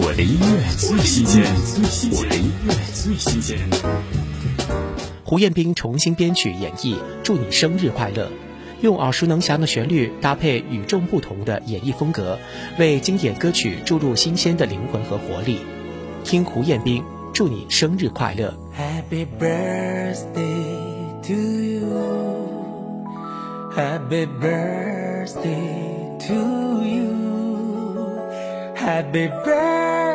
我的音乐最新鲜，我的音乐最新鲜。胡彦斌重新编曲演绎《祝你生日快乐》，用耳熟能详的旋律搭配与众不同的演绎风格，为经典歌曲注入新鲜的灵魂和活力。听胡彦斌《祝你生日快乐》。Happy birthday to you. Happy birthday to you. Happy birthday,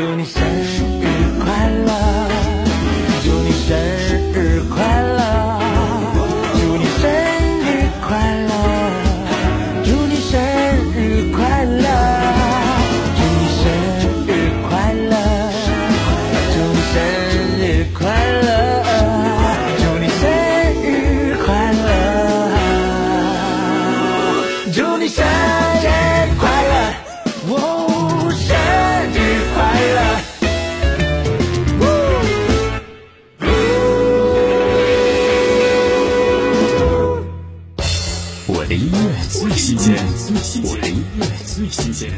祝你生日快乐！音乐最新鲜，我的音乐最新鲜。